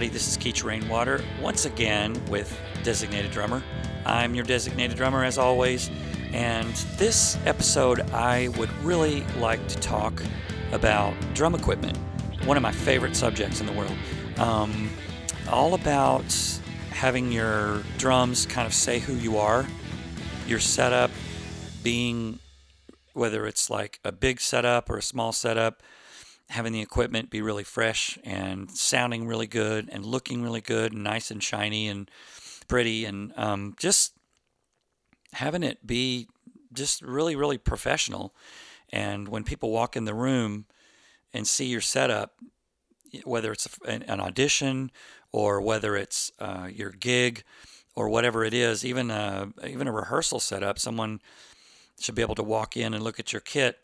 everybody. This is Keach Rainwater once again with Designated Drummer. I'm your designated drummer as always, and this episode I would really like to talk about drum equipment, one of my favorite subjects in the world. Um, all about having your drums kind of say who you are, your setup being whether it's like a big setup or a small setup having the equipment be really fresh and sounding really good and looking really good and nice and shiny and pretty and um, just having it be just really really professional. And when people walk in the room and see your setup whether it's an, audition or whether it's uh, your gig or whatever it is even a, even a rehearsal setup someone should be able to walk in and look at your kit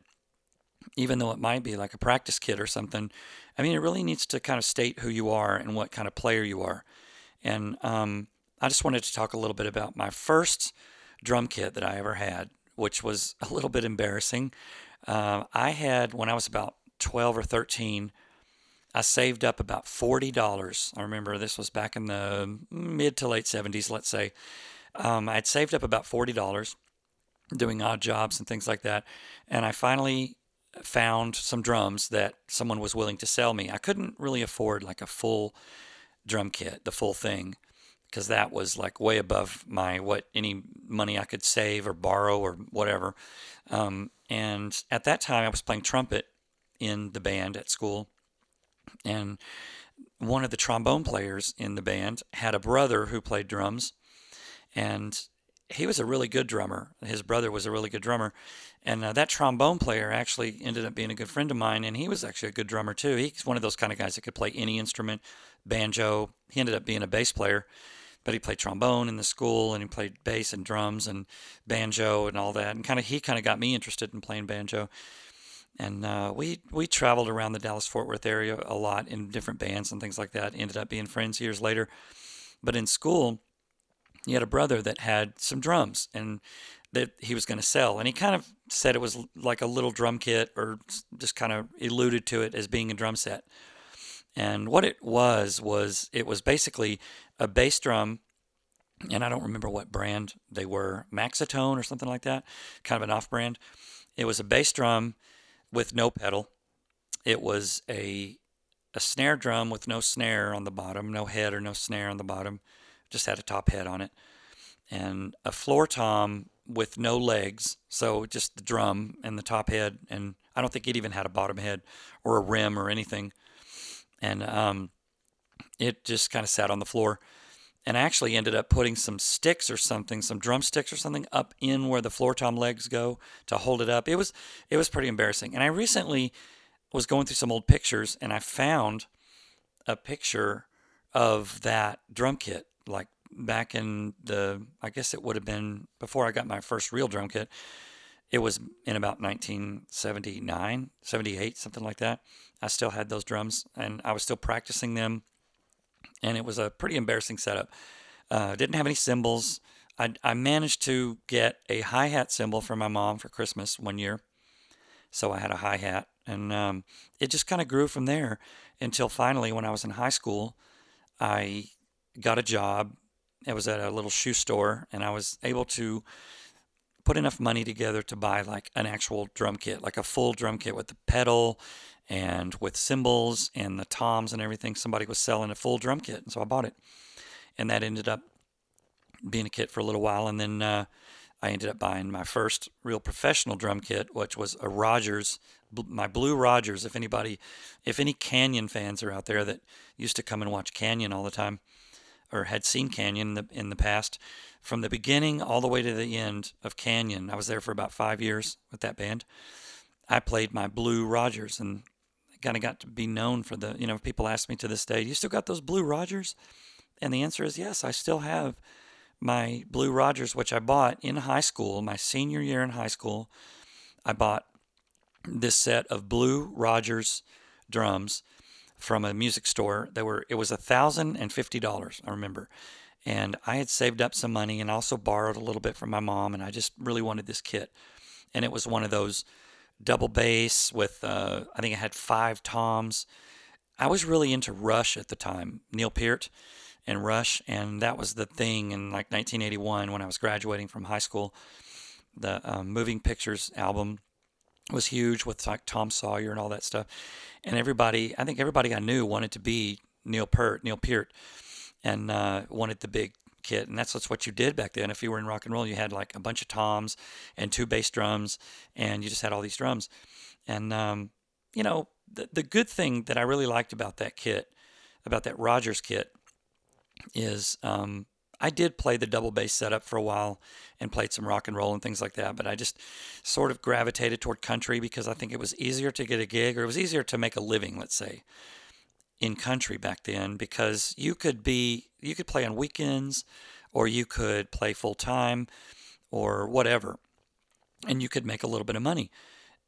even though it might be like a practice kit or something. I mean, it really needs to kind of state who you are and what kind of player you are. And um, I just wanted to talk a little bit about my first drum kit that I ever had, which was a little bit embarrassing. Uh, I had, when I was about 12 or 13, I saved up about $40. I remember this was back in the mid to late 70s, let's say. Um, I'd saved up about $40 doing odd jobs and things like that. And I finally found some drums that someone was willing to sell me. I couldn't really afford like a full drum kit, the full thing, because that was like way above my what any money I could save or borrow or whatever. Um, and at that time, I was playing trumpet in the band at school, and one of the trombone players in the band had a brother who played drums, and he was a really good drummer. His brother was a really good drummer, and uh, that trombone player actually ended up being a good friend of mine, and he was actually a good drummer too. He's one of those kind of guys that could play any instrument, banjo. He ended up being a bass player, but he played trombone in the school, and he played bass and drums and banjo and all that. And kind of he kind of got me interested in playing banjo. And uh, we we traveled around the Dallas Fort Worth area a lot in different bands and things like that. Ended up being friends years later. But in school, he had a brother that had some drums, and that he was going to sell. And he kind of said it was like a little drum kit or just kind of alluded to it as being a drum set. And what it was, was it was basically a bass drum. And I don't remember what brand they were, Maxitone or something like that, kind of an off brand. It was a bass drum with no pedal. It was a a snare drum with no snare on the bottom, no head or no snare on the bottom, just had a top head on it, and a floor tom with no legs, so just the drum and the top head, and I don't think it even had a bottom head or a rim or anything, and um, it just kind of sat on the floor. And I actually ended up putting some sticks or something, some drumsticks or something, up in where the floor tom legs go to hold it up. It was it was pretty embarrassing. And I recently was going through some old pictures, and I found a picture of that drum kit, like back in the, I guess it would have been before I got my first real drum kit. It was in about 1979, 78, something like that. I still had those drums and I was still practicing them. And it was a pretty embarrassing setup. Uh, didn't have any cymbals. I, I managed to get a hi hat cymbal for my mom for Christmas one year. So I had a hi hat. And um, it just kind of grew from there until finally, when I was in high school, I got a job it was at a little shoe store, and I was able to put enough money together to buy like an actual drum kit, like a full drum kit with the pedal and with cymbals and the toms and everything. Somebody was selling a full drum kit, and so I bought it, and that ended up being a kit for a little while, and then uh, I ended up buying my first real professional drum kit, which was a Rogers, my blue Rogers. If anybody, if any Canyon fans are out there that used to come and watch Canyon all the time, or had seen Canyon in the, in the past, from the beginning all the way to the end of Canyon. I was there for about five years with that band. I played my Blue Rogers and kind of got to be known for the, you know, people ask me to this day, you still got those Blue Rogers? And the answer is yes, I still have my Blue Rogers, which I bought in high school, my senior year in high school. I bought this set of Blue Rogers drums from a music store. They were it was a thousand and fifty dollars. I remember, and I had saved up some money and also borrowed a little bit from my mom, and I just really wanted this kit, and it was one of those double bass with uh, I think it had five toms. I was really into Rush at the time, Neil Peart and Rush, and that was the thing in like 1981 when I was graduating from high school. The um, Moving Pictures album was huge with like Tom Sawyer and all that stuff, and everybody, I think everybody I knew wanted to be Neil Peart, Neil Peart, and uh, wanted the big kit, and that's just what you did back then. If you were in rock and roll, you had like a bunch of toms and two bass drums, and you just had all these drums. And um, you know, the the good thing that I really liked about that kit, about that Rogers kit, is um, I did play the double bass setup for a while and played some rock and roll and things like that, but I just sort of gravitated toward country because I think it was easier to get a gig or it was easier to make a living, let's say, in country back then because you could be you could play on weekends or you could play full time or whatever and you could make a little bit of money.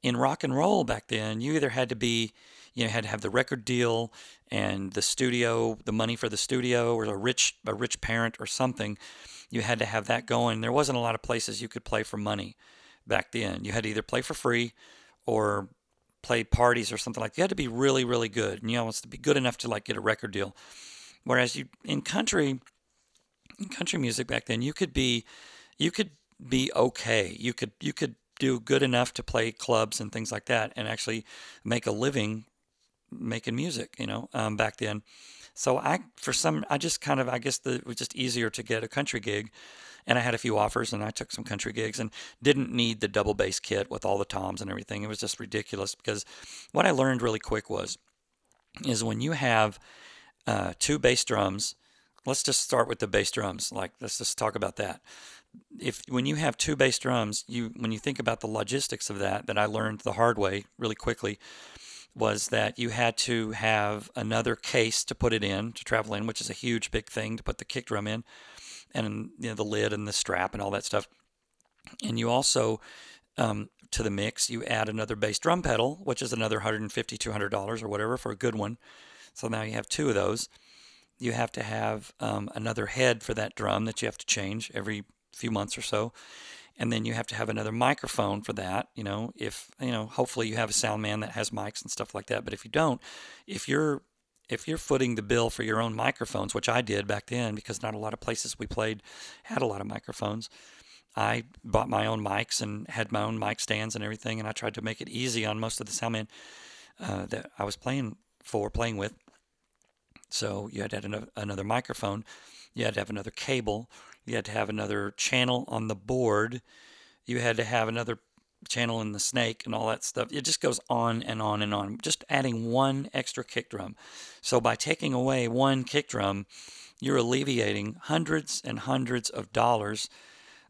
In rock and roll back then, you either had to be you know had to have the record deal and the studio, the money for the studio, or a rich a rich parent or something. You had to have that going. There wasn't a lot of places you could play for money back then. You had to either play for free or play parties or something like that. You had to be really, really good. And you know, to be good enough to like get a record deal. Whereas you in country in country music back then, you could be you could be okay. You could you could do good enough to play clubs and things like that and actually make a living making music, you know, um, back then. So I, for some, I just kind of, I guess the, it was just easier to get a country gig. And I had a few offers and I took some country gigs and didn't need the double bass kit with all the toms and everything. It was just ridiculous because what I learned really quick was, is when you have uh, two bass drums, let's just start with the bass drums. Like, let's just talk about that. If when you have two bass drums, you when you think about the logistics of that, that I learned the hard way really quickly, was that you had to have another case to put it in to travel in, which is a huge big thing to put the kick drum in, and you know the lid and the strap and all that stuff. And you also um, to the mix you add another bass drum pedal, which is another 150 200 dollars or whatever for a good one. So now you have two of those. You have to have um, another head for that drum that you have to change every few months or so and then you have to have another microphone for that you know if you know hopefully you have a sound man that has mics and stuff like that but if you don't if you're if you're footing the bill for your own microphones which i did back then because not a lot of places we played had a lot of microphones i bought my own mics and had my own mic stands and everything and i tried to make it easy on most of the sound men uh, that i was playing for playing with. So you had to have another, another microphone you had to have another cable you had to have another channel on the board. You had to have another channel in the snake and all that stuff. It just goes on and on and on. Just adding one extra kick drum. So by taking away one kick drum, you're alleviating hundreds and hundreds of dollars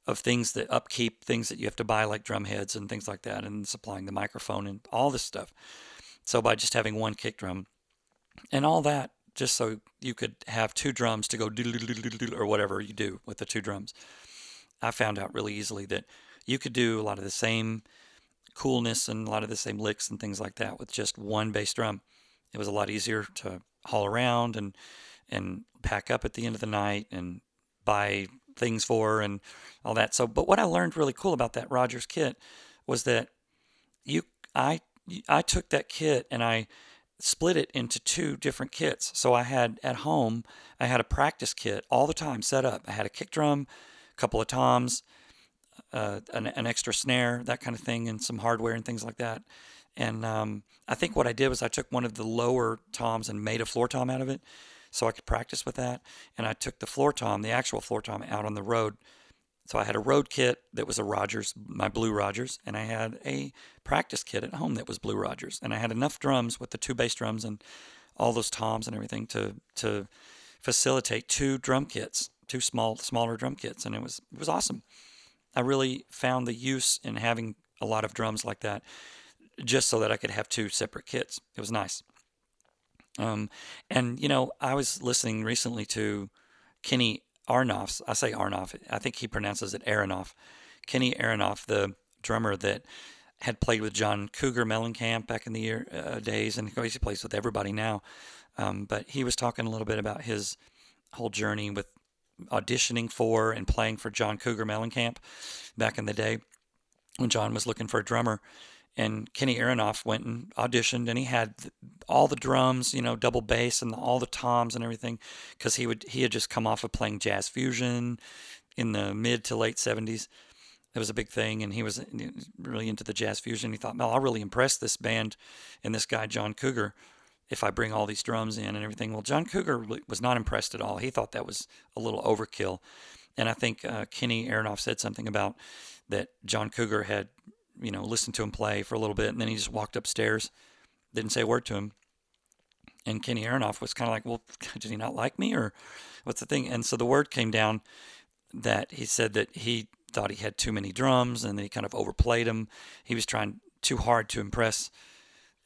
of things that upkeep, things that you have to buy like drum heads and things like that, and supplying the microphone and all this stuff. So by just having one kick drum and all that just so you could have two drums to go or whatever you do with the two drums. I found out really easily that you could do a lot of the same coolness and a lot of the same licks and things like that with just one bass drum. It was a lot easier to haul around and and pack up at the end of the night and buy things for and all that. So, but what I learned really cool about that Rogers kit was that you I I took that kit and I split it into two different kits. So I had at home, I had a practice kit all the time set up. I had a kick drum, a couple of toms, uh, an, an, extra snare, that kind of thing, and some hardware and things like that. And um, I think what I did was I took one of the lower toms and made a floor tom out of it so I could practice with that. And I took the floor tom, the actual floor tom, out on the road so I had a road kit that was a Rogers, my Blue Rogers, and I had a practice kit at home that was Blue Rogers, and I had enough drums with the two bass drums and all those toms and everything to to facilitate two drum kits, two small smaller drum kits, and it was it was awesome. I really found the use in having a lot of drums like that, just so that I could have two separate kits. It was nice. Um, and you know, I was listening recently to Kenny Aronoff, I say Arnoff, I think he pronounces it Aronoff, Kenny Aronoff, the drummer that had played with John Cougar Mellencamp back in the year uh, days, and he plays with everybody now. Um, but he was talking a little bit about his whole journey with auditioning for and playing for John Cougar Mellencamp back in the day when John was looking for a drummer. And Kenny Aronoff went and auditioned, and he had all the drums, you know, double bass and all the toms and everything, because he would he had just come off of playing jazz fusion in the mid to late '70s. It was a big thing, and he was really into the jazz fusion. He thought, "Well, I'll really impress this band and this guy John Cougar if I bring all these drums in and everything." Well, John Cougar was not impressed at all. He thought that was a little overkill, and I think uh, Kenny Aronoff said something about that John Cougar had you know, listened to him play for a little bit, and then he just walked upstairs, didn't say a word to him. And Kenny Aronoff was kind of like, well, did he not like me, or what's the thing? And so the word came down that he said that he thought he had too many drums, and he kind of overplayed them. He was trying too hard to impress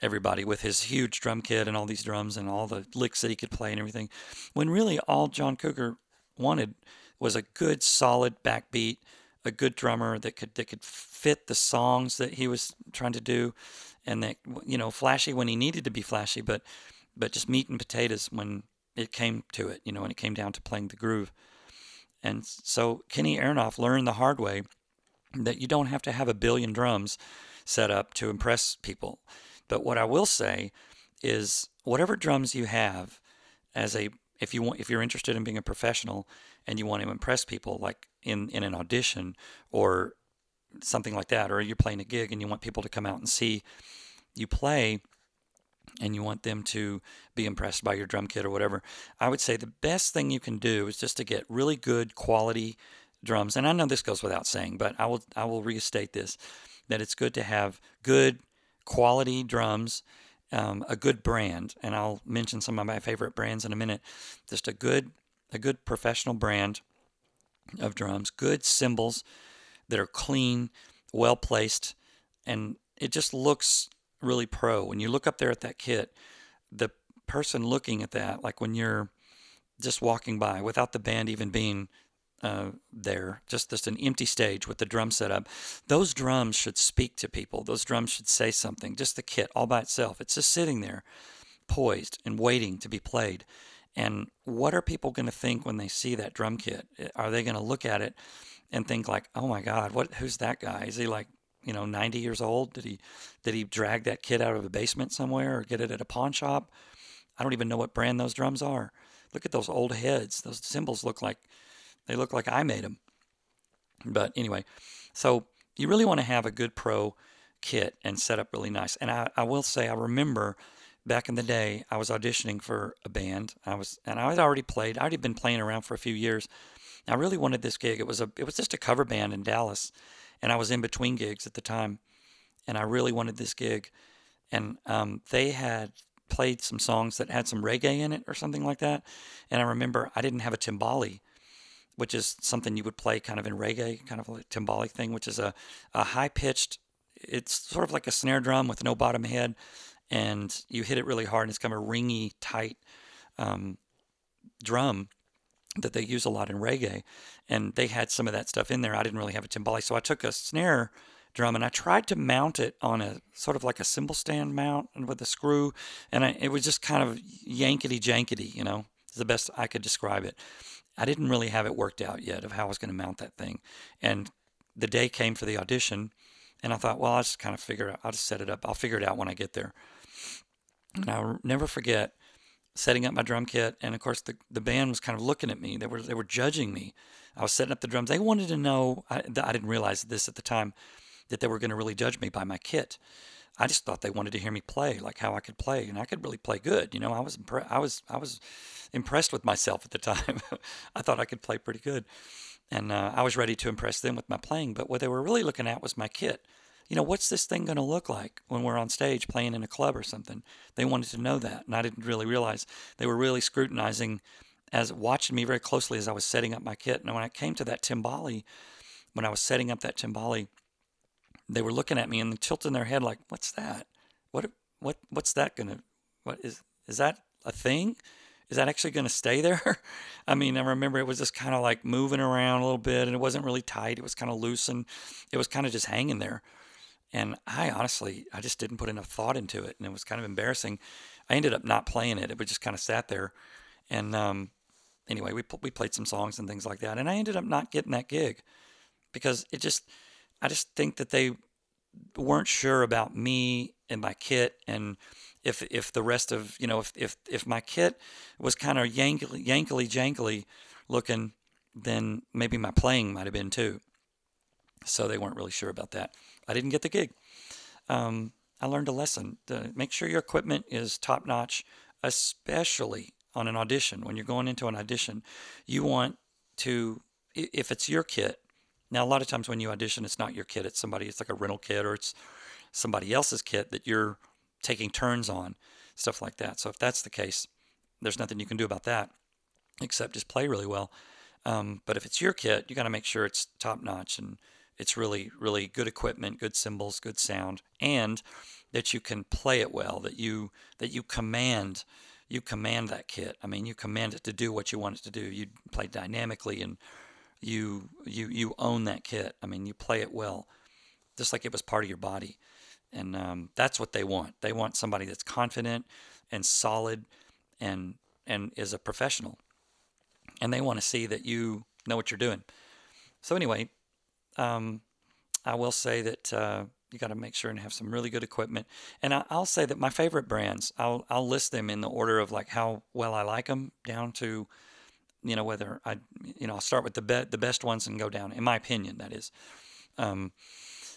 everybody with his huge drum kit and all these drums and all the licks that he could play and everything. When really all John Cougar wanted was a good, solid backbeat a good drummer that could that could fit the songs that he was trying to do, and that you know flashy when he needed to be flashy, but but just meat and potatoes when it came to it. You know, when it came down to playing the groove. And so Kenny Aronoff learned the hard way that you don't have to have a billion drums set up to impress people. But what I will say is whatever drums you have as a if you want if you're interested in being a professional and you want to impress people like in in an audition or something like that or you're playing a gig and you want people to come out and see you play and you want them to be impressed by your drum kit or whatever i would say the best thing you can do is just to get really good quality drums and i know this goes without saying but i will i will restate this that it's good to have good quality drums um, a good brand, and I'll mention some of my favorite brands in a minute. Just a good, a good professional brand of drums, good cymbals that are clean, well placed, and it just looks really pro. When you look up there at that kit, the person looking at that, like when you're just walking by without the band even being uh, there, just just an empty stage with the drum set up. Those drums should speak to people. Those drums should say something. Just the kit all by itself. It's just sitting there, poised and waiting to be played. And what are people going to think when they see that drum kit? Eh, are they going to look at it and think like, "Oh my God, what? Who's that guy? Is he like, you know, 90 years old? Did he, did he drag that kit out of a basement somewhere or get it at a pawn shop? I don't even know what brand those drums are. Look at those old heads. Those cymbals look like they look like I made them. But anyway, so you really want to have a good pro kit and set up really nice. And I, I will say, I remember back in the day, I was auditioning for a band. I was, and I had already played. I already been playing around for a few years. I really wanted this gig. It was a, it was just a cover band in Dallas, and I was in between gigs at the time, and I really wanted this gig. And um, they had played some songs that had some reggae in it or something like that. And I remember I didn't have a timbali which is something you would play kind of in reggae, kind of like timbali thing, which is a, a high pitched, it's sort of like a snare drum with no bottom head, and you hit it really hard, and it's kind of a ringy, tight um, drum that they use a lot in reggae. And they had some of that stuff in there. I didn't really have a timbale. so I took a snare drum and I tried to mount it on a sort of like a cymbal stand mount and with a screw, and I, it was just kind of yankety jankety, you know, is the best I could describe it. I didn't really have it worked out yet of how I was going to mount that thing. And the day came for the audition, and I thought, well, I'll just kind of figure it out. I'll just set it up. I'll figure it out when I get there. And I'll never forget setting up my drum kit. And of course, the, the band was kind of looking at me. They were they were judging me. I was setting up the drums. They wanted to know. I, I didn't realize this at the time that they were going to really judge me by my kit. I just thought they wanted to hear me play, like how I could play, and I could really play good. You know, I was impre- I was I was impressed with myself at the time. I thought I could play pretty good, and uh, I was ready to impress them with my playing. But what they were really looking at was my kit. You know, what's this thing going to look like when we're on stage playing in a club or something? They wanted to know that, and I didn't really realize they were really scrutinizing, as watching me very closely as I was setting up my kit. And when I came to that timbali, when I was setting up that timbali they were looking at me and tilting their head like, "What's that? What what what's that gonna? What is is that a thing? Is that actually gonna stay there?" I mean, I remember it was just kind of like moving around a little bit, and it wasn't really tight. It was kind of loose, and it was kind of just hanging there. And I honestly, I just didn't put enough thought into it, and it was kind of embarrassing. I ended up not playing it; it was just kind of sat there. And um, anyway, we we played some songs and things like that, and I ended up not getting that gig because it just I just think that they weren't sure about me and my kit and if if the rest of you know if if, if my kit was kind of yankily yankily jankily looking then maybe my playing might have been too so they weren't really sure about that i didn't get the gig um, i learned a lesson to make sure your equipment is top notch especially on an audition when you're going into an audition you want to if it's your kit now a lot of times when you audition it's not your kit it's somebody it's like a rental kit or it's somebody else's kit that you're taking turns on, stuff like that. So if that's the case, there's nothing you can do about that except just play really well. Um, but if it's your kit, you got to make sure it's top notch and it's really, really good equipment, good cymbals, good sound, and that you can play it well. That you that you command you command that kit. I mean, you command it to do what you want it to do. You play dynamically and you you you own that kit. I mean, you play it well, just like it was part of your body. And um, that's what they want. They want somebody that's confident and solid and and is a professional. And they want to see that you know what you're doing. So anyway, um, I will say that uh, you got to make sure and have some really good equipment. And I, will say that my favorite brands, I'll I'll list them in the order of like how well I like them, down to, you know, whether I, you know, I'll start with the be- the best ones and go down. In my opinion, that is. Um,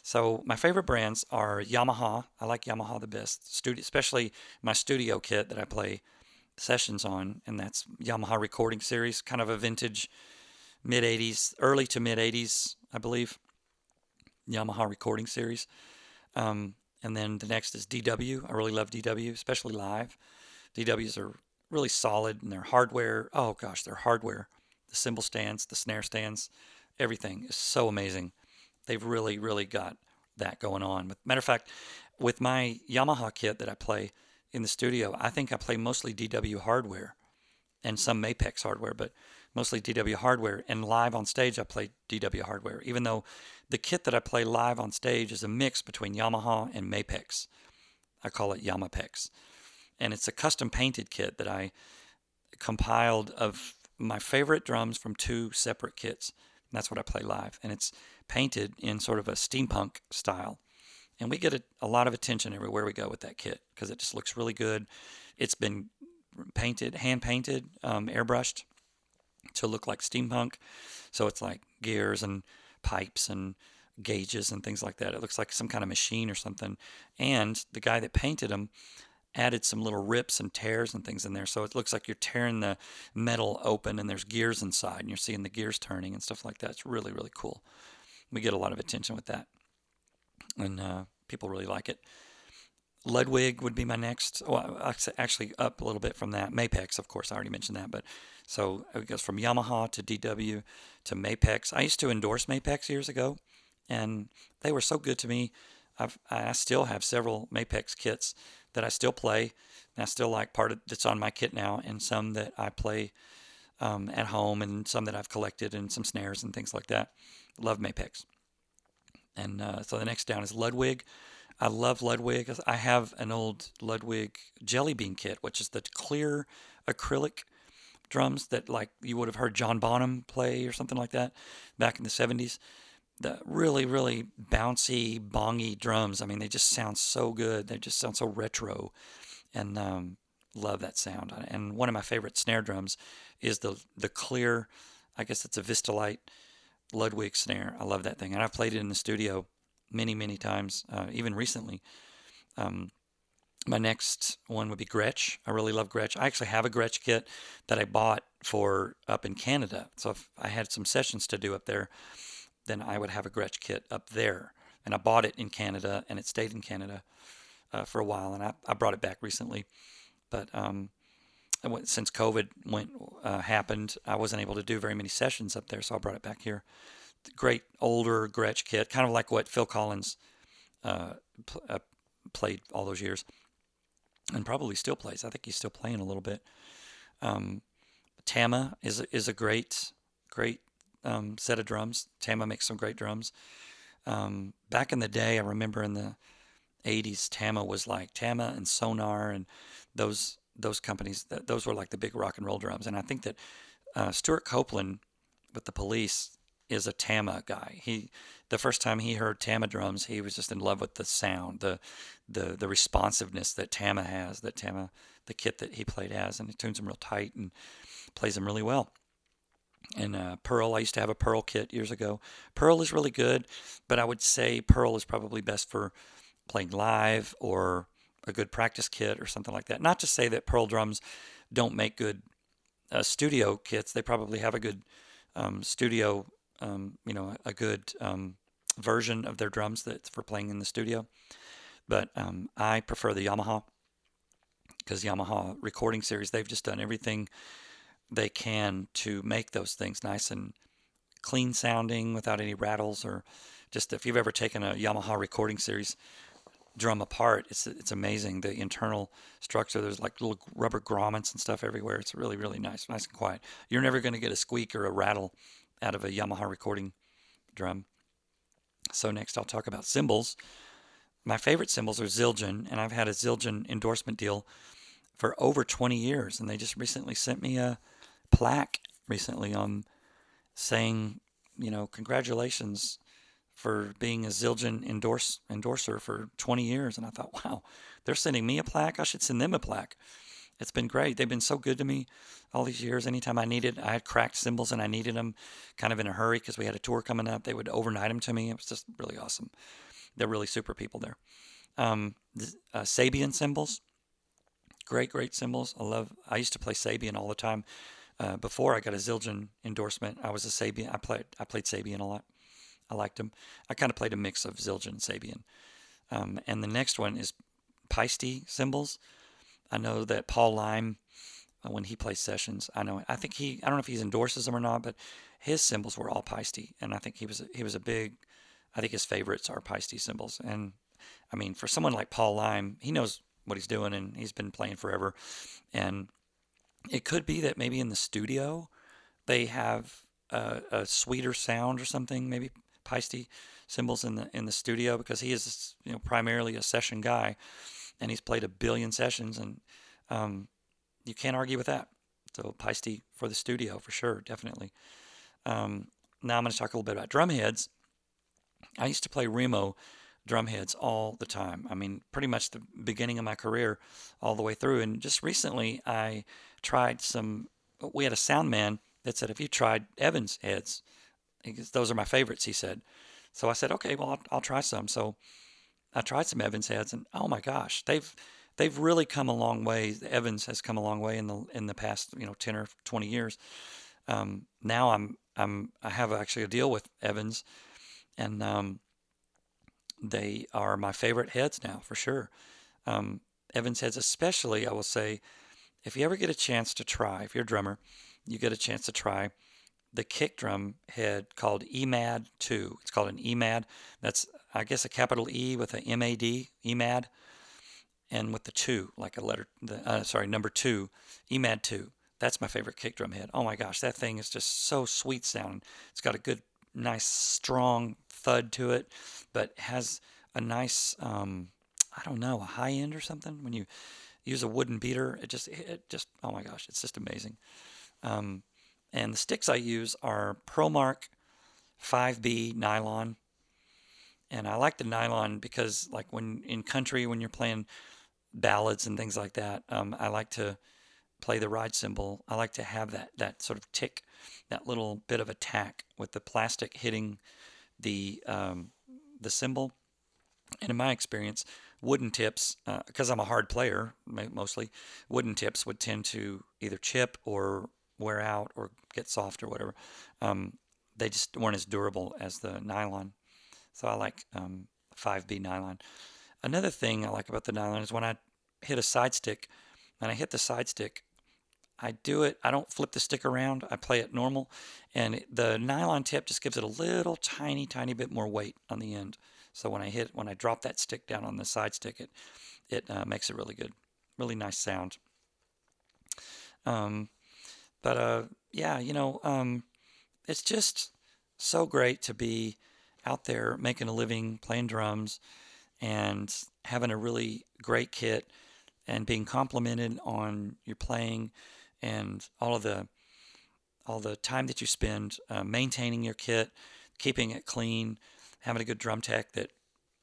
so my favorite brands are Yamaha. I like Yamaha the best, studio, especially my studio kit that I play sessions on, and that's Yamaha Recording Series, kind of a vintage mid 80s, early to mid 80s, I believe. Yamaha Recording Series. Um, and then the next is DW. I really love DW, especially live. DWs are really solid and their hardware, oh gosh, their hardware, the cymbal stands, the snare stands, everything is so amazing they've really, really got that going on. Matter of fact, with my Yamaha kit that I play in the studio, I think I play mostly DW hardware and some Mapex hardware, but mostly DW hardware. And live on stage, I play DW hardware, even though the kit that I play live on stage is a mix between Yamaha and Mapex. I call it Yamapex. And it's a custom painted kit that I compiled of my favorite drums from two separate kits. And that's what I play live. And it's painted in sort of a steampunk style. And we get a, a lot of attention everywhere we go with that kit because it just looks really good. It's been painted, hand painted, um, airbrushed to look like steampunk. So it's like gears and pipes and gauges and things like that. It looks like some kind of machine or something. And the guy that painted them added some little rips and tears and things in there. So it looks like you're tearing the metal open and there's gears inside and you're seeing the gears turning and stuff like that. It's really, really cool we get a lot of attention with that, and uh, people really like it. Ludwig would be my next. Well, actually, up a little bit from that. Mapex, of course, I already mentioned that. But so it goes from Yamaha to DW to Mapex. I used to endorse Mapex years ago, and they were so good to me. I've, I still have several Mapex kits that I still play, and I still like part of that's on my kit now, and some that I play um, at home, and some that I've collected, and some snares and things like that. Love Mapex. And uh, so the next down is Ludwig. I love Ludwig. I have an old Ludwig Jelly Bean kit, which is the clear acrylic drums that like you would have heard John Bonham play or something like that back in the 70s. The really, really bouncy, bongy drums. I mean, they just sound so good. They just sound so retro, and um, love that sound. And one of my favorite snare drums is the the clear. I guess it's a Vistalite Ludwig snare. I love that thing, and I've played it in the studio many, many times, uh, even recently. Um, my next one would be Gretsch. I really love Gretsch. I actually have a Gretsch kit that I bought for up in Canada. So if I had some sessions to do up there, then I would have a Gretsch kit up there. And I bought it in Canada, and it stayed in Canada uh, for a while, and I, I brought it back recently. But um, since COVID went uh, happened, I wasn't able to do very many sessions up there, so I brought it back here. Great older Gretsch kit, kind of like what Phil Collins uh, pl- uh, played all those years, and probably still plays. I think he's still playing a little bit. Um, Tama is is a great great um, set of drums. Tama makes some great drums. Um, back in the day, I remember in the 80s, Tama was like Tama and Sonor and those those companies, those were like the big rock and roll drums. And I think that uh, Stewart Copeland with the police is a Tama guy. He the first time he heard Tama drums, he was just in love with the sound, the the the responsiveness that Tama has, that Tama the kit that he played has, and he tunes them real tight and plays them really well. And uh, Pearl, I used to have a Pearl kit years ago. Pearl is really good, but I would say Pearl is probably best for playing live or a good practice kit or something like that. Not to say that Pearl drums don't make good uh, studio kits. They probably have a good um, studio, um, you know, a good um, version of their drums that's for playing in the studio. But um, I prefer the Yamaha because Yamaha recording series, they've just done everything they can to make those things nice and clean sounding without any rattles or just if you've ever taken a Yamaha recording series drum apart, it's it's amazing the internal structure. There's like little rubber grommets and stuff everywhere. It's really really nice, nice and quiet. You're never going to get a squeak or a rattle out of a Yamaha recording drum. So next I'll talk about cymbals. My favorite cymbals are Zildjian, and I've had a Zildjian endorsement deal for over 20 years, and they just recently sent me a plaque recently on saying, you know, congratulations for being a Zildjian endorse, endorser for 20 years. And I thought, wow, they're sending me a plaque. I should send them a plaque. It's been great. They've been so good to me all these years. Anytime I needed, I had cracked cymbals and I needed them kind of in a hurry because we had a tour coming up. They would overnight them to me. It was just really awesome. They're really super people there. Um, uh, Sabian cymbals, great, great cymbals. I love. I used to play Sabian all the time. Uh, before I got a Zildjian endorsement, I was a Sabian. I played. I played Sabian a lot. I liked them. I kind of played a mix of Zildjian and Sabian. Um, and the next one is Paiste cymbals. I know that Paul Leim, uh, when he plays sessions, I know I think he I don't know if he endorses them or not, but his cymbals were all Paiste, and I think he was he was a big. I think his favorites are Paiste cymbals, and I mean for someone like Paul Leim, he knows what he's doing, and he's been playing forever, and it could be that maybe in the studio they have a, a sweeter sound or something. Maybe Paiste cymbals in the in the studio because he is you know primarily a session guy, and he's played a billion sessions, and um, you can't argue with that. So Paiste for the studio for sure, definitely. Um, now I'm going to talk a little bit about drum heads. I used to play Remo drum heads all the time. I mean, pretty much the beginning of my career, all the way through. And just recently, I tried some. We had a sound man that said, "If you tried Evans heads, those are my favorites," he said. So I said, "Okay, well, I'll, I'll try some." So I tried some Evans heads, and oh my gosh, they've they've really come a long way. Evans has come a long way in the in the past, you know, ten or twenty years. Um, now I'm I'm I have actually a deal with Evans, and um, they are my favorite heads now for sure. Um, Evans heads, especially, I will say, if you ever get a chance to try, if you're a drummer, you get a chance to try the kick drum head called EMAD 2. It's called an EMAD. That's, I guess, a capital E with a MAD, EMAD, and with the 2, like a letter, the, uh, sorry, number 2, EMAD 2. That's my favorite kick drum head. Oh my gosh, that thing is just so sweet sounding. It's got a good, nice, strong thud to it, but has a nice, um, I don't know, a high end or something. When you use a wooden beater, it just, it just, oh my gosh, it's just amazing. Um, and the sticks I use are ProMark 5B nylon. And I like the nylon because, like, when in country, when you're playing ballads and things like that, um, I like to play the ride cymbal. I like to have that that sort of tick, that little bit of attack with the plastic hitting the um, the cymbal. And in my experience, wooden tips, because uh, I'm a hard player mostly, wooden tips would tend to either chip or wear out or get soft or whatever. Um, they just weren't as durable as the nylon. So I like um, 5B nylon. Another thing I like about the nylon is when I hit a side stick, and I hit the side stick, I do it, I don't flip the stick around, I play it normal, and the nylon tip just gives it a little tiny, tiny bit more weight on the end. So when I hit, when I drop that stick down on the side stick, it, it uh, makes it really good. Really nice sound. Um, but uh, yeah, you know, um, it's just so great to be out there making a living, playing drums, and having a really great kit and being complimented on your playing and all of the all the time that you spend uh, maintaining your kit, keeping it clean, having a good drum tech that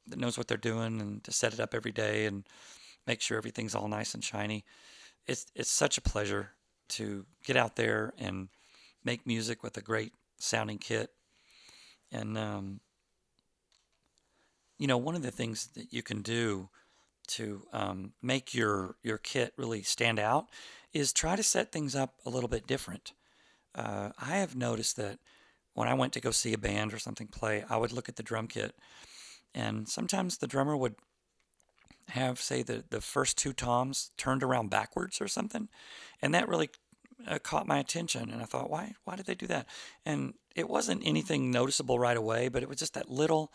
that knows what they're doing and to set it up every day and make sure everything's all nice and shiny. It's it's such a pleasure to get out there and make music with a great sounding kit. And um, you know, one of the things that you can do to um, make your your kit really stand out is try to set things up a little bit different. Uh, I have noticed that when I went to go see a band or something play, I would look at the drum kit, and sometimes the drummer would have, say, the, the first two toms turned around backwards or something, and that really uh, caught my attention. And I thought, why why did they do that? And it wasn't anything noticeable right away, but it was just that little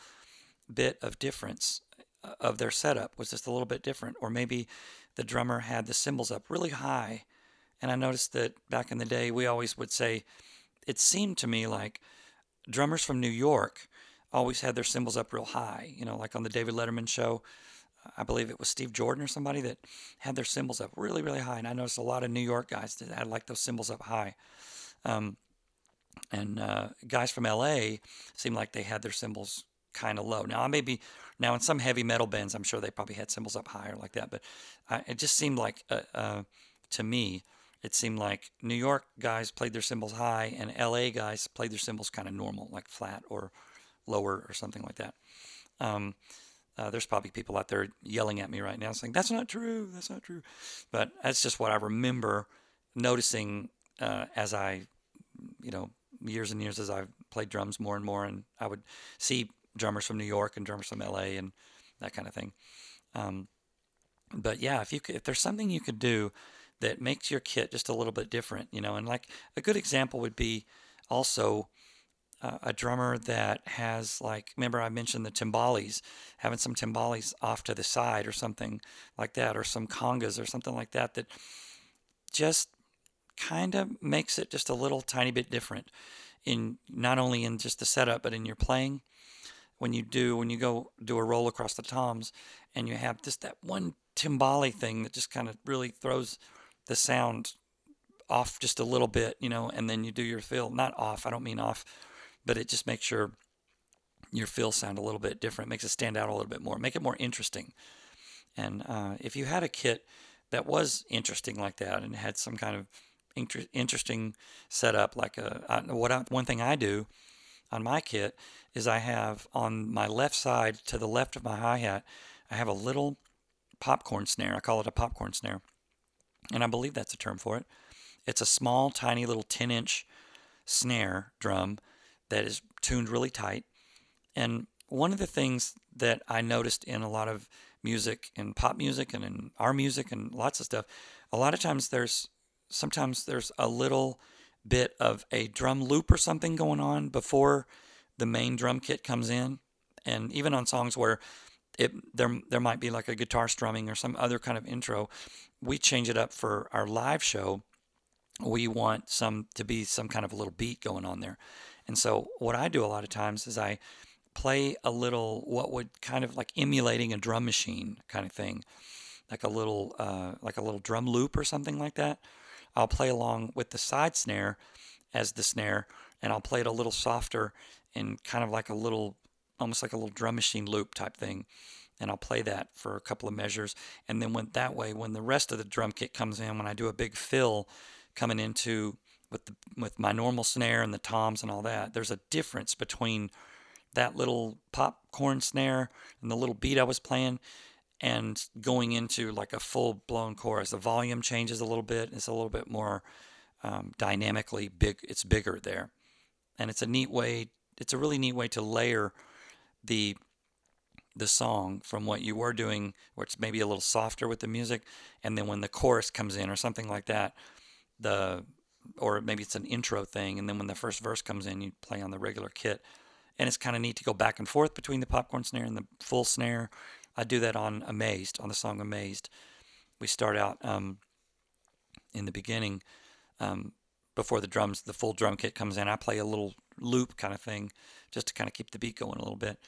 bit of difference uh, of their setup was just a little bit different, or maybe the drummer had the cymbals up really high. And I noticed that back in the day, we always would say, it seemed to me like drummers from New York always had their cymbals up real high. You know, like on the David Letterman show, I believe it was Steve Jordan or somebody that had their cymbals up really, really high. And I noticed a lot of New York guys that had like those cymbals up high. Um, and uh, guys from LA seemed like they had their cymbals kind of low. Now, I may be now in some heavy metal bands, I'm sure they probably had cymbals up higher like that, but I, it just seemed like uh, uh, to me, it seemed like New York guys played their cymbals high and LA guys played their cymbals kind of normal, like flat or lower or something like that. Um, uh, there's probably people out there yelling at me right now saying, that's not true, that's not true. But that's just what I remember noticing uh, as I, you know, years and years as I've played drums more and more. And I would see drummers from New York and drummers from LA and that kind of thing. Um, but yeah, if you could, if there's something you could do that makes your kit just a little bit different, you know, and like a good example would be also uh, a drummer that has like remember I mentioned the timbales, having some timbales off to the side or something like that, or some congas or something like that that just kind of makes it just a little tiny bit different in not only in just the setup but in your playing when you do when you go do a roll across the toms and you have just that one timbale thing that just kind of really throws the sound off just a little bit, you know, and then you do your fill. Not off, I don't mean off, but it just makes your your fill sound a little bit different, makes it stand out a little bit more, make it more interesting. And uh, if you had a kit that was interesting like that and had some kind of inter- interesting setup, like a, I, what I, one thing I do on my kit is I have on my left side to the left of my hi hat, I have a little popcorn snare. I call it a popcorn snare and I believe that's a term for it. It's a small, tiny little 10 inch snare drum that is tuned really tight. And one of the things that I noticed in a lot of music, and pop music and in our music and lots of stuff, a lot of times there's sometimes there's a little bit of a drum loop or something going on before the main drum kit comes in. And even on songs where it there there might be like a guitar strumming or some other kind of intro, we change it up for our live show. We want some to be some kind of a little beat going on there. And so what I do a lot of times is I play a little what would kind of like emulating a drum machine kind of thing, like a little uh, like a little drum loop or something like that. I'll play along with the side snare as the snare, and I'll play it a little softer and kind of like a little almost like a little drum machine loop type thing and I'll play that for a couple of measures. And then when that way, when the rest of the drum kit comes in, when I do a big fill coming into with the, with my normal snare and the toms and all that, there's a difference between that little popcorn snare and the little beat I was playing and going into like a full blown chorus. The volume changes a little bit. It's a little bit more um, dynamically big. It's bigger there, and it's a neat way. It's a really neat way to layer the the song from what you were doing, it's maybe a little softer with the music, and then when the chorus comes in or something like that, the or maybe it's an intro thing, and then when the first verse comes in, you play on the regular kit, and it's kind of neat to go back and forth between the popcorn snare and the full snare. I do that on Amazed, on the song Amazed. We start out um, in the beginning, um, before the drums, the full drum kit comes in. I play a little loop kind of thing, just to kind of keep the beat going a little bit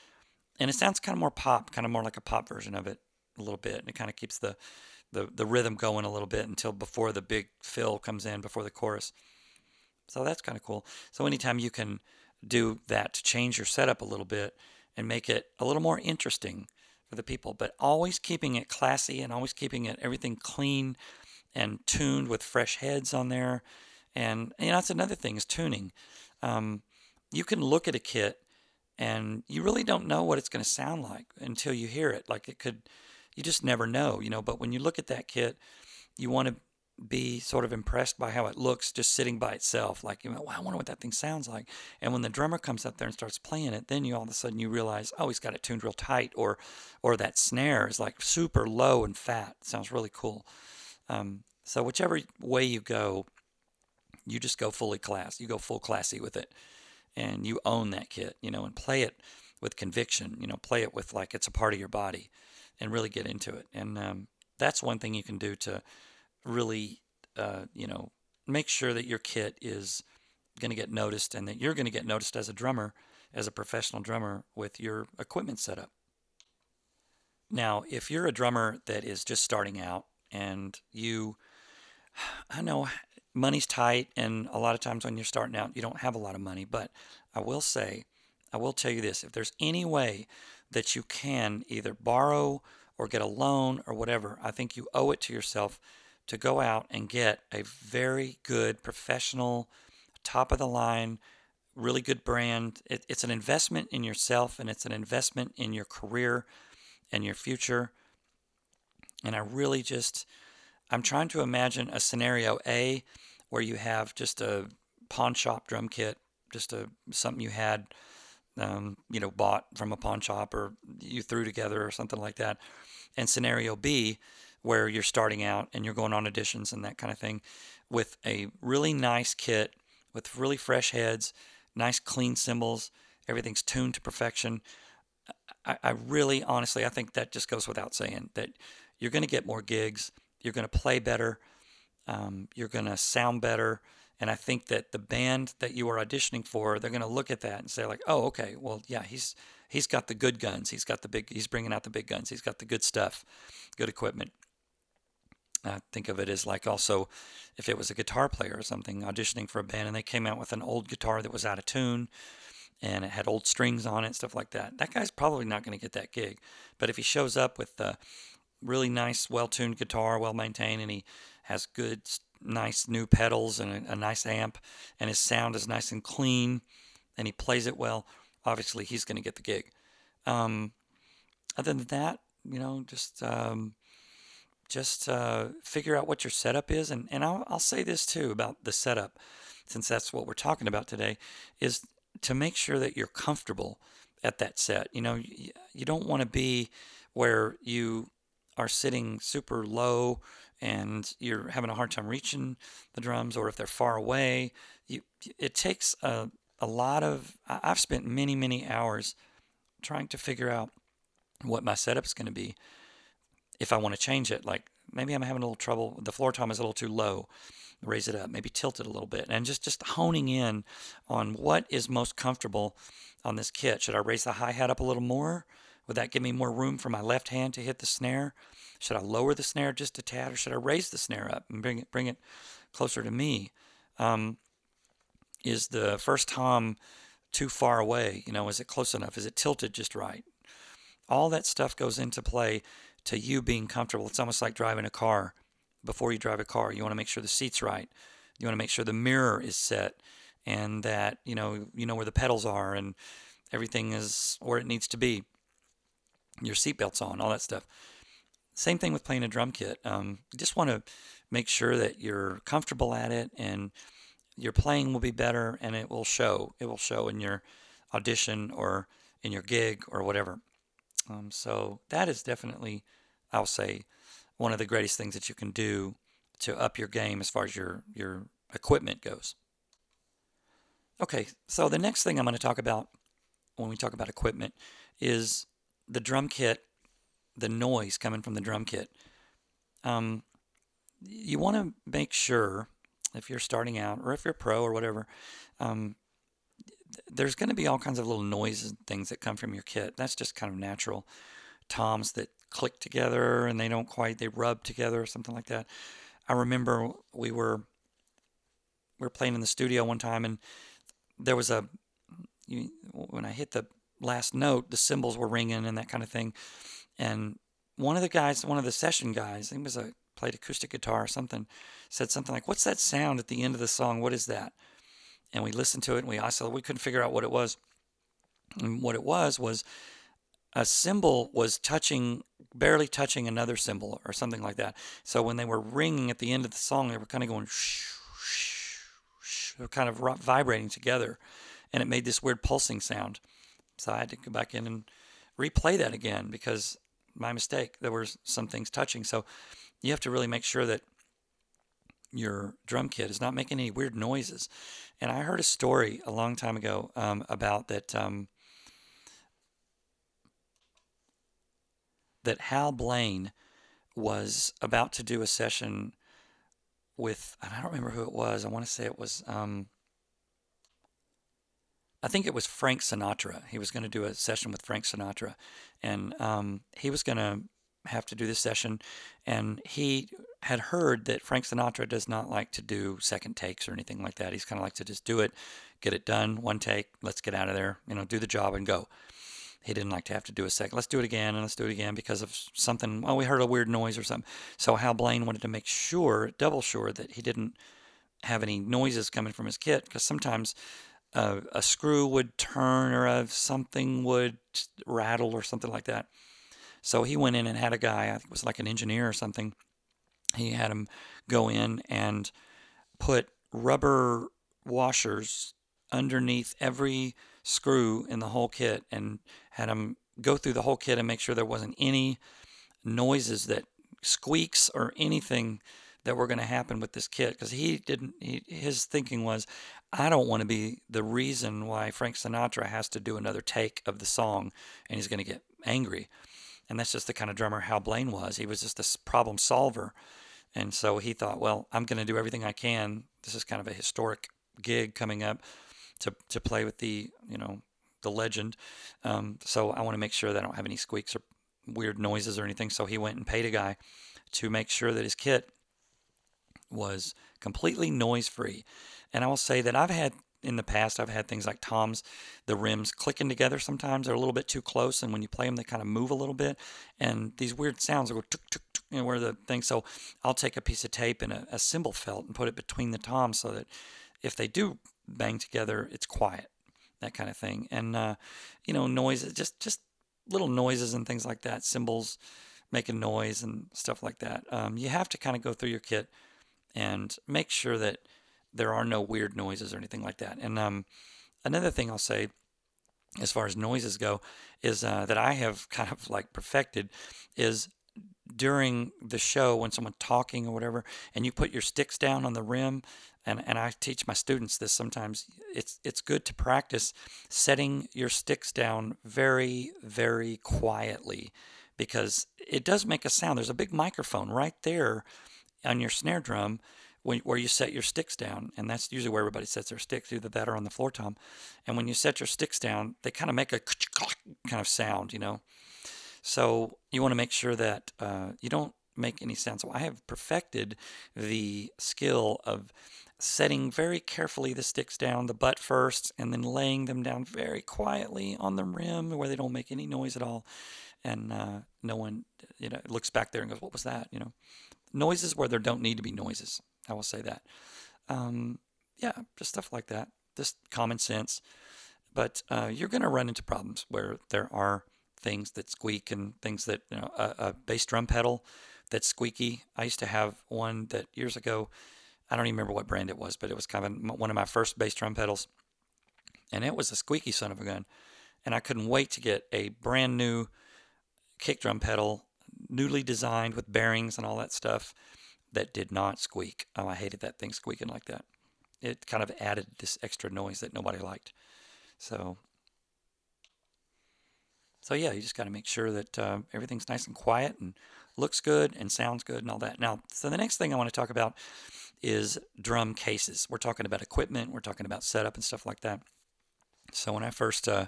and it sounds kind of more pop, kind of more like a pop version of it a little bit, and it kind of keeps the the, the rhythm going a little bit until before the big fill comes in before the chorus. so that's kind of cool. So anytime you can do that to change your setup a little bit and make it a little more interesting for the people, but always keeping it classy and always keeping it everything clean and tuned with fresh heads on there. And you know, that's another thing is tuning. Um, you can look at a kit and you really don't know what it's going to sound like until you hear it. Like it could, you just never know, you know. But when you look at that kit, you want to be sort of impressed by how it looks just sitting by itself. Like, you know, wow, I wonder what that thing sounds like. And when the drummer comes up there and starts playing it, then you all of a sudden you realize, oh, he's got it tuned real tight, or or that snare is like super low and fat. It sounds really cool. Um, so whichever way you go, you just go fully class. You go full classy with it and you own that kit, you know, and play it with conviction, you know, play it with like it's a part of your body and really get into it. And um, that's one thing you can do to really, uh, you know, make sure that your kit is going to get noticed and that you're going to get noticed as a drummer, as a professional drummer with your equipment setup. Now, if you're a drummer that is just starting out and you, I know money's tight, and a lot of times when you're starting out, you don't have a lot of money. But I will say, I will tell you this if there's any way that you can either borrow or get a loan or whatever, I think you owe it to yourself to go out and get a very good professional, top of the line, really good brand. It, it's an investment in yourself and it's an investment in your career and your future. And I really just, I'm trying to imagine a scenario A where you have just a pawn shop drum kit, just a something you had, um, you know, bought from a pawn shop or you threw together or something like that. And scenario B, where you're starting out and you're going on auditions and that kind of thing, with a really nice kit with really fresh heads, nice clean cymbals, everything's tuned to perfection. I, I really, honestly, I think that just goes without saying that you're going to get more gigs, you're going to play better um, you're going to sound better. And I think that the band that you are auditioning for, they're going to look at that and say like, "Oh, okay, well, yeah, he's he's got the good guns. He's got the big. He's bringing out the big guns. He's got the good stuff, good equipment." I think of it as like also if it was a guitar player or something auditioning for a band and they came out with an old guitar that was out of tune and it had old strings on it, stuff like that. That guy's probably not going to get that gig. But if he shows up with a really nice, well tuned guitar, well maintained, and he has good, nice new pedals and a, a nice amp, and his sound is nice and clean, and he plays it well, obviously he's going to get the gig. Um, other than that, you know, just um, just uh, figure out what your setup is, and and I'll, I'll say this too about the setup, since that's what we're talking about today, is to make sure that you're comfortable at that set. You know, you, you don't want to be where you are sitting super low and you're having a hard time reaching the drums, or if they're far away, you, it takes a, a lot of. I've spent many, many hours trying to figure out what my setup is going to be if I want to change it. Like maybe I'm having a little trouble. The floor tom is a little too low. Raise it up, maybe tilt it a little bit, and just just honing in on what is most comfortable on this kit. Should I raise the hi hat up a little more? Would that give me more room for my left hand to hit the snare? Should I lower the snare just a tad, or should I raise the snare up and bring it bring it closer to me? Um, is the first tom too far away? You know, is it close enough? Is it tilted just right? All that stuff goes into play to you being comfortable. It's almost like driving a car. Before you drive a car, you want to make sure the seat's right. You want to make sure the mirror is set and that you know you know where the pedals are and everything is where it needs to be. Your seatbelt's on, all that stuff. Same thing with playing a drum kit. Um, you just want to make sure that you're comfortable at it and your playing will be better and it will show. It will show in your audition or in your gig or whatever. So that is definitely, I'll say, one of the greatest things that you can do to up your game as far as your your equipment goes. Okay, so the next thing I'm going to talk about when we talk about equipment is the drum kit the noise coming from the drum kit. Um, you want to make sure if you're starting out or if you're pro or whatever, um, there's going to be all kinds of little noises and things that come from your kit. That's just kind of natural. Toms that click together and they don't quite, they rub together or something like that. I remember we were we were playing in the studio one time, and there was a you, when I hit the last note, the cymbals were ringing and that kind of thing. And one of the guys, one of the session guys, I think it was a played acoustic guitar or something, said something like, "What's that sound at the end of the song? What is that?" And we listened to it, and we also we couldn't figure out what it was. And what it was was a cymbal was touching, barely touching another cymbal or something like that. So when they were ringing at the end of the song, they were kind of going, shh, shh, shh, they were kind of vibrating together, and it made this weird pulsing sound. So I had to go back in and replay that again because my mistake. There were some things touching. So you have to really make sure that your drum kit is not making any weird noises. And I heard a story a long time ago um, about that. Um, that Hal Blaine was about to do a session with, I don't remember who it was. I want to say it was, um, I think it was Frank Sinatra. He was going to do a session with Frank Sinatra, and um, he was going to have to do this session. And he had heard that Frank Sinatra does not like to do second takes or anything like that. He's kind of like to just do it, get it done, one take, let's get out of there, you know, do the job and go. He didn't like to have to do a second. Let's do it again and let's do it again because of something. Well, we heard a weird noise or something. So Hal Blaine wanted to make sure, double sure, that he didn't have any noises coming from his kit because sometimes uh, a screw would turn or something would rattle or something like that. So he went in and had a guy, I think it was like an engineer or something. He had him go in and put rubber washers underneath every screw in the whole kit and had him go through the whole kit and make sure there wasn't any noises that squeaks or anything that were going to happen with this kit because he didn't he, his thinking was I don't want to be the reason why Frank Sinatra has to do another take of the song and he's going to get angry. And that's just the kind of drummer Hal Blaine was. He was just this problem solver. And so he thought, well, I'm going to do everything I can. This is kind of a historic gig coming up to, to play with the, you know, the legend. Um, so I want to make sure that I don't have any squeaks or weird noises or anything. So he went and paid a guy to make sure that his kit was completely noise free. And I will say that I've had in the past, I've had things like toms, the rims clicking together sometimes. They're a little bit too close, and when you play them, they kind of move a little bit. And these weird sounds go tuk, tuk, tuk, you know, where the thing. So I'll take a piece of tape and a, a cymbal felt and put it between the toms so that if they do bang together, it's quiet, that kind of thing. And, uh, you know, noises, just, just little noises and things like that, cymbals making noise and stuff like that. Um, you have to kind of go through your kit and make sure that there are no weird noises or anything like that. And um, another thing I'll say, as far as noises go, is uh, that I have kind of like perfected is during the show when someone's talking or whatever, and you put your sticks down on the rim. And, and I teach my students this sometimes. It's it's good to practice setting your sticks down very very quietly because it does make a sound. There's a big microphone right there on your snare drum when, where you set your sticks down, and that's usually where everybody sets their sticks, either that or on the floor tom. And when you set your sticks down, they kind of make a kind of sound, you know. So you want to make sure that uh, you don't make any sound. So I have perfected the skill of setting very carefully the sticks down, the butt first, and then laying them down very quietly on the rim where they don't make any noise at all. And uh, no one, you know, looks back there and goes, "What was that?" You know, noises where there don't need to be noises. I will say that. Um, yeah, just stuff like that. Just common sense. But uh, you're going to run into problems where there are things that squeak and things that, you know, a, a bass drum pedal that's squeaky. I used to have one that years ago, I don't even remember what brand it was, but it was kind of one of my first bass drum pedals. And it was a squeaky son of a gun. And I couldn't wait to get a brand new kick drum pedal, newly designed with bearings and all that stuff that did not squeak. Oh, I hated that thing squeaking like that. It kind of added this extra noise that nobody liked. So, so yeah, you just got to make sure that uh, everything's nice and quiet and looks good and sounds good and all that. Now, so the next thing I want to talk about is drum cases. We're talking about equipment. We're talking about setup and stuff like that. So when I first uh,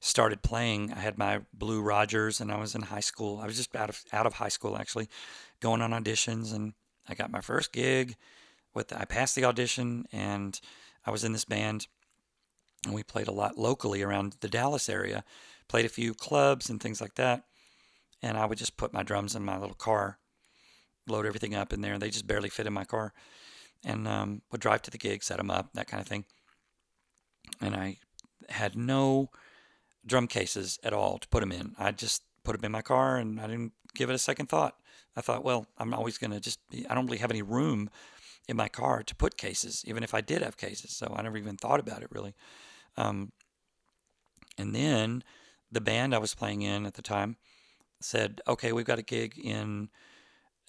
started playing, I had my Blue Rogers, and I was in high school. I was just out of out of high school actually, going on auditions, and I got my first gig with I passed the audition and I was in this band and we played a lot locally around the Dallas area. Played a few clubs and things like that. And I would just put my drums in my little car, load everything up in there, and they just barely fit in my car. And um, would drive to the gig, set them up, that kind of thing. And I had no drum cases at all to put them in. I just put them in my car and I didn't give it a second thought. I thought, well, I'm always going to just, be, I don't really have any room in my car to put cases, even if I did have cases. So I never even thought about it really. Um, and then the band I was playing in at the time said, okay, we've got a gig in,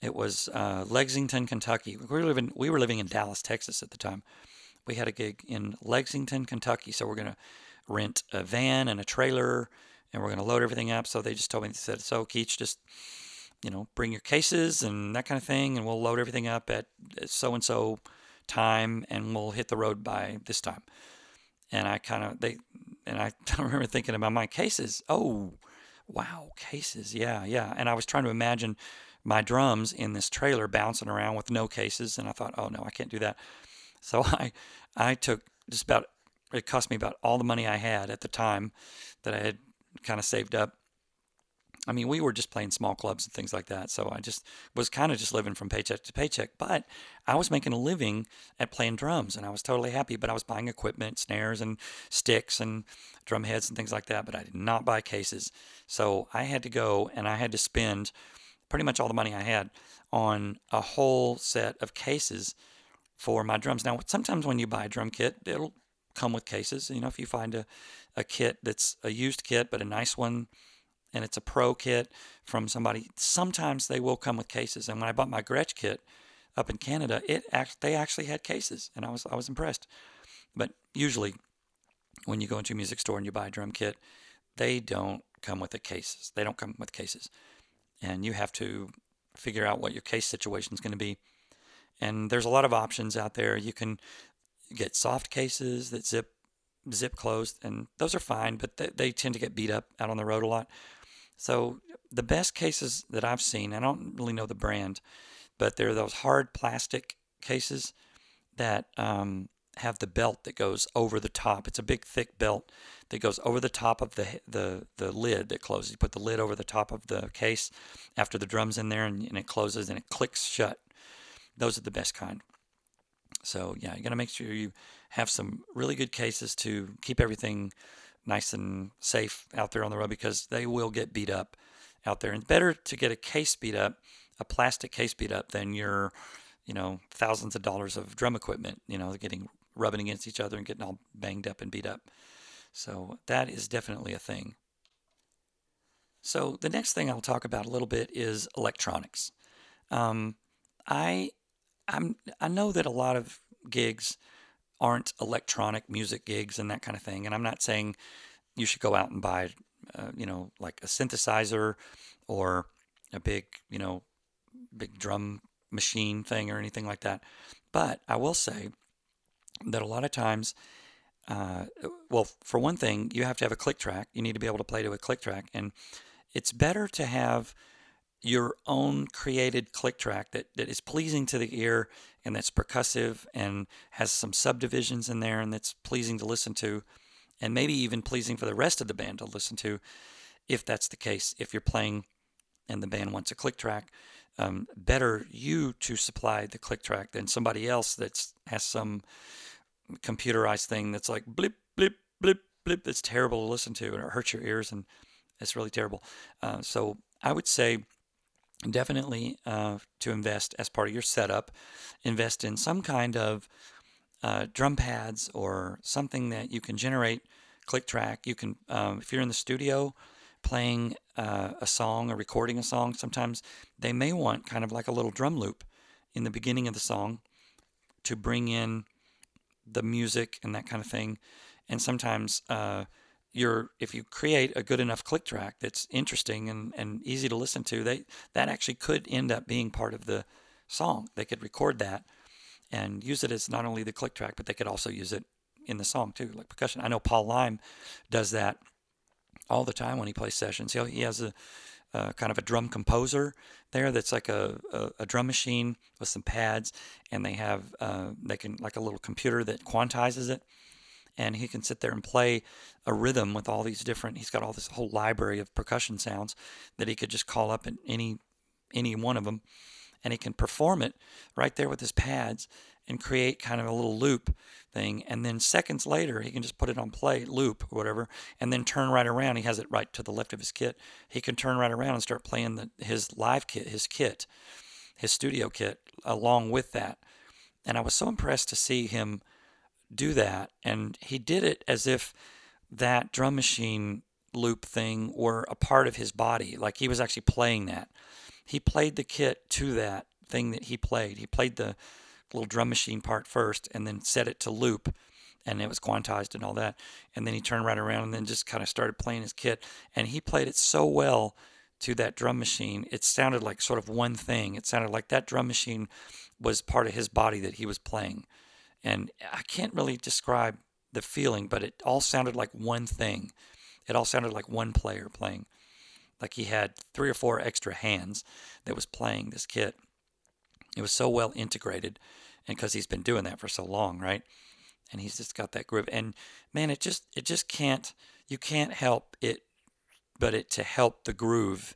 it was uh, Lexington, Kentucky. We were, living, we were living in Dallas, Texas at the time. We had a gig in Lexington, Kentucky. So we're going to rent a van and a trailer and we're going to load everything up. So they just told me, they said, so Keech, just you know, bring your cases and that kind of thing, and we'll load everything up at so and so time, and we'll hit the road by this time. And I kind of they, and I remember thinking about my cases. Oh, wow, cases, yeah, yeah. And I was trying to imagine my drums in this trailer bouncing around with no cases, and I thought, oh no, I can't do that. So I, I took just about it cost me about all the money I had at the time that I had kind of saved up I mean, we were just playing small clubs and things like that. So I just was kind of just living from paycheck to paycheck. But I was making a living at playing drums and I was totally happy. But I was buying equipment, snares and sticks and drum heads and things like that. But I did not buy cases. So I had to go and I had to spend pretty much all the money I had on a whole set of cases for my drums. Now, sometimes when you buy a drum kit, it'll come with cases. You know, if you find a, a kit that's a used kit, but a nice one and it's a pro kit from somebody. Sometimes they will come with cases. And when I bought my Gretsch kit up in Canada, it act, they actually had cases, and I was I was impressed. But usually, when you go into a music store and you buy a drum kit, they don't come with the cases. They don't come with cases, and you have to figure out what your case situation is going to be. And there's a lot of options out there. You can get soft cases that zip zip closed, and those are fine, but they, they tend to get beat up out on the road a lot. So the best cases that I've seen, I don't really know the brand, but they're those hard plastic cases that um, have the belt that goes over the top. It's a big thick belt that goes over the top of the the the lid that closes. You put the lid over the top of the case after the drum's in there, and, and it closes and it clicks shut. Those are the best kind. So yeah, you got to make sure you have some really good cases to keep everything nice and safe out there on the road because they will get beat up out there. And better to get a case beat up, a plastic case beat up, than your, you know, thousands of dollars of drum equipment, you know, getting rubbing against each other and getting all banged up and beat up. So that is definitely a thing. So the next thing I'll talk about a little bit is electronics. Um, I I'm I know that a lot of gigs aren't electronic music gigs and that kind of thing. And I'm not saying you should go out and buy, uh, you know, like a synthesizer or a big, you know, big drum machine thing or anything like that. But I will say that a lot of times, uh, well, for one thing, you have to have a click track. You need to be able to play to a click track. And it's better to have your own created click track that, that is pleasing to the ear and that's percussive and has some subdivisions in there and that's pleasing to listen to and maybe even pleasing for the rest of the band to listen to if that's the case if you're playing and the band wants a click track um, better you to supply the click track than somebody else that has some computerized thing that's like blip blip blip blip that's terrible to listen to and it hurts your ears and it's really terrible. Uh, so i would say definitely uh, to invest as part of your setup, invest in some kind of uh, drum pads or something that you can generate click track. You can, um, if you're in the studio playing uh, a song or recording a song, sometimes they may want kind of like a little drum loop in the beginning of the song to bring in the music and that kind of thing. And sometimes uh, you're if you create a good enough click track that's interesting and, and easy to listen to, they that actually could end up being part of the song. They could record that and use it as not only the click track, but they could also use it in the song too, like percussion. I know Paul Leim does that all the time when he plays sessions. He he has a uh, kind of a drum composer there that's like a, a, a, drum machine with some pads and they have uh, they can like a little computer that quantizes it and he can sit there and play a rhythm with all these different he's got all this whole library of percussion sounds that he could just call up in any any one of them and he can perform it right there with his pads and create kind of a little loop thing. And then seconds later, he can just put it on play, loop, whatever, and then turn right around. He has it right to the left of his kit. He can turn right around and start playing the, his live kit, his kit, his studio kit, along with that. And I was so impressed to see him do that. And he did it as if that drum machine loop thing were a part of his body. Like he was actually playing that. He played the kit to that thing that he played. He played the little drum machine part first and then set it to loop and it was quantized and all that. And then he turned right around and then just kind of started playing his kit. And he played it so well to that drum machine, it sounded like sort of one thing. It sounded like that drum machine was part of his body that he was playing. And I can't really describe the feeling, but it all sounded like one thing. It all sounded like one player playing. Like he had three or four extra hands that was playing this kit. It was so well integrated and because he's been doing that for so long, right? And he's just got that groove. And man, it just it just can't you can't help it, but it to help the groove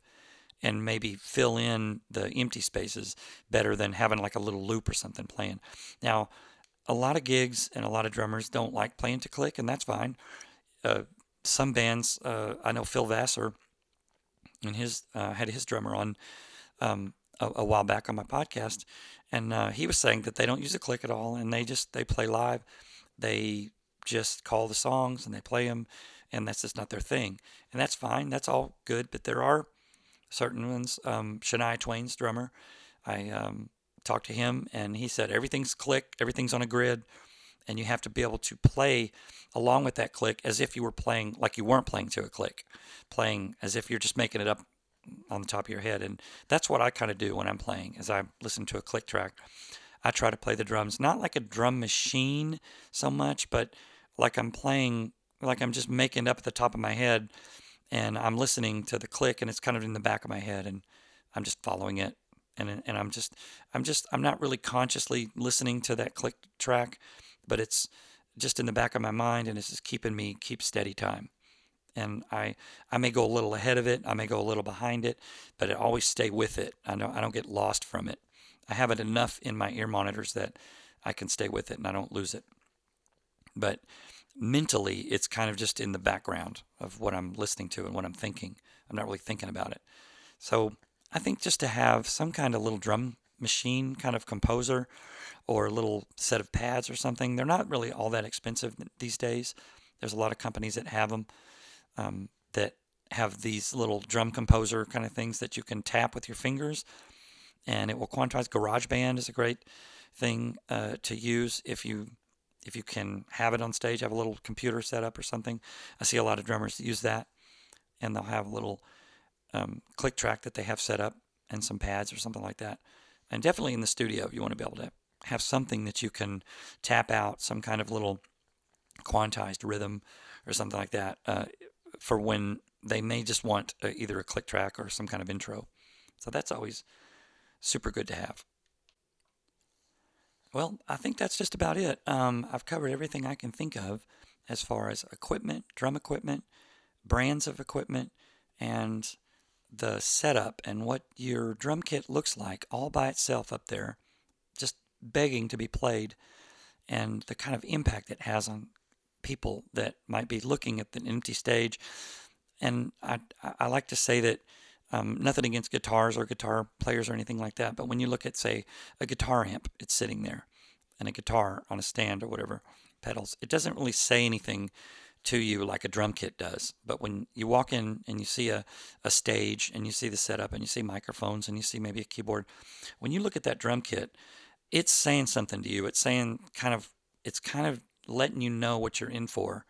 and maybe fill in the empty spaces better than having like a little loop or something playing. Now, a lot of gigs and a lot of drummers don't like playing to click, and that's fine. Uh, some bands, uh, I know Phil Vassar, and his uh, had his drummer on um, a, a, while back on my podcast, and uh, he was saying that they don't use a click at all, and they just they play live. They just call the songs and they play them, and that's just not their thing, and that's fine. That's all good. But there are certain ones. Um, Shania Twain's drummer, I um, talked to him, and he said everything's click, everything's on a grid, and you have to be able to play along with that click as if you were playing like you weren't playing to a click, playing as if you're just making it up on the top of your head. And that's what I kind of do when I'm playing, as I listen to a click track. I try to play the drums not like a drum machine so much, but like I'm playing, like I'm just making it up at the top of my head, and I'm listening to the click, and it's kind of in the back of my head, and I'm just following it, and and I'm just, I'm just, I'm not really consciously listening to that click track, but it's just in the back of my mind, and it's just keeping me keep steady time and I I may go a little ahead of it, I may go a little behind it, but I always stay with it. I don't I don't get lost from it. I have it enough in my ear monitors that I can stay with it and I don't lose it. But mentally, it's kind of just in the background of what I'm listening to and what I'm thinking. I'm not really thinking about it. So I think just to have some kind of little drum machine kind of composer or a little set of pads or something, they're not really all that expensive these days. There's a lot of companies that have them um, that have these little drum composer kind of things that you can tap with your fingers and it will quantize GarageBand is a great thing uh, to use if you if you can have it on stage have a little computer set up or something i see a lot of drummers use that and they'll have a little um, click track that they have set up and some pads or something like that and definitely in the studio you want to be able to have something that you can tap out some kind of little quantized rhythm or something like that uh, for when they may just want a, either a click track or some kind of intro. So that's always super good to have. Well, I think that's just about it. Um, I've covered everything I can think of as far as equipment, drum equipment, brands of equipment, and the setup and what your drum kit looks like all by itself up there, just begging to be played, and the kind of impact it has on people that might be looking at the empty stage. And I, I like to say that um, nothing against guitars or guitar players or anything like that, but when you look at, say, a guitar amp, it's sitting there, and a guitar on a stand or whatever, pedals, it doesn't really say anything to you like a drum kit does. But when you walk in and you see a, a stage and you see the setup and you see microphones and you see maybe a keyboard, when you look at that drum kit, it's saying something to you. It's saying kind of, it's kind of letting you know what you're in for.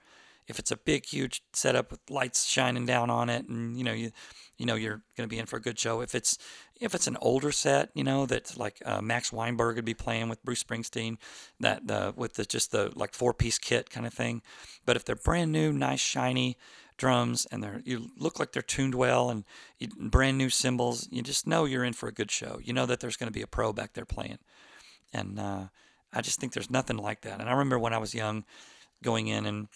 If it's a big, huge setup with lights shining down on it, and you know you, you know you're going to be in for a good show. If it's if it's an older set, you know that like uh, Max Weinberg would be playing with Bruce Springsteen, that the with the just the like four piece kit kind of thing. But if they're brand new, nice, shiny drums and they're you look like they're tuned well and you, brand new cymbals. You just know you're in for a good show. You know that there's going to be a pro back there playing, and uh, I just think there's nothing like that. And I remember when I was young, going in and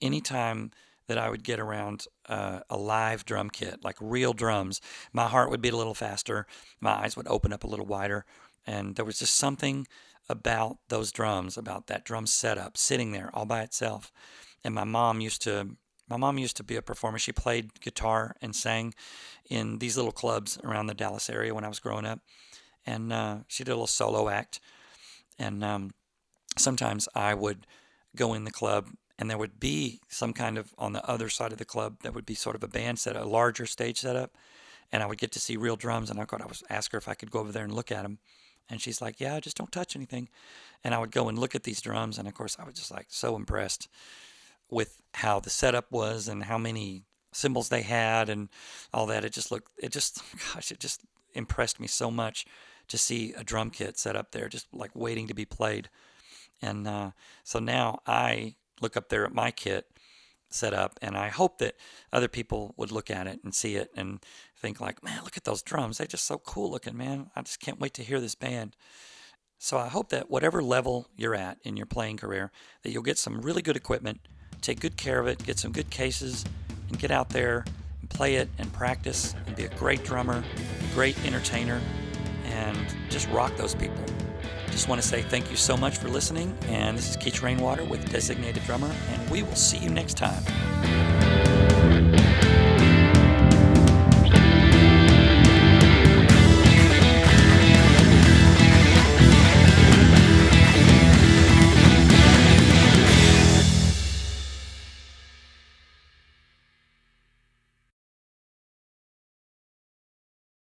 anytime that I would get around uh, a live drum kit, like real drums, my heart would beat a little faster, my eyes would open up a little wider, and there was just something about those drums, about that drum setup, sitting there all by itself. And my mom used to, my mom used to be a performer. She played guitar and sang in these little clubs around the Dallas area when I was growing up, and uh, she did a little solo act. And um, sometimes I would go in the club and there would be some kind of on the other side of the club there would be sort of a band set a larger stage setup and i would get to see real drums and i could i was ask her if i could go over there and look at them and she's like yeah just don't touch anything and i would go and look at these drums and of course i was just like so impressed with how the setup was and how many cymbals they had and all that. It just looked it just gosh it just impressed me so much to see a drum kit set up there just like waiting to be played and uh, so now I look up there at my kit set up, and I hope that other people would look at it and see it and think like, man, look at those drums. They're just so cool looking, man. I just can't wait to hear this band. So I hope that whatever level you're at in your playing career, that you'll get some really good equipment, take good care of it, get some good cases, and get out there and play it and practice and be a great drummer, great entertainer, and just rock those people. Just want to say thank you so much for listening. And this is Keech Rainwater with Designated Drummer, and we will see you next time.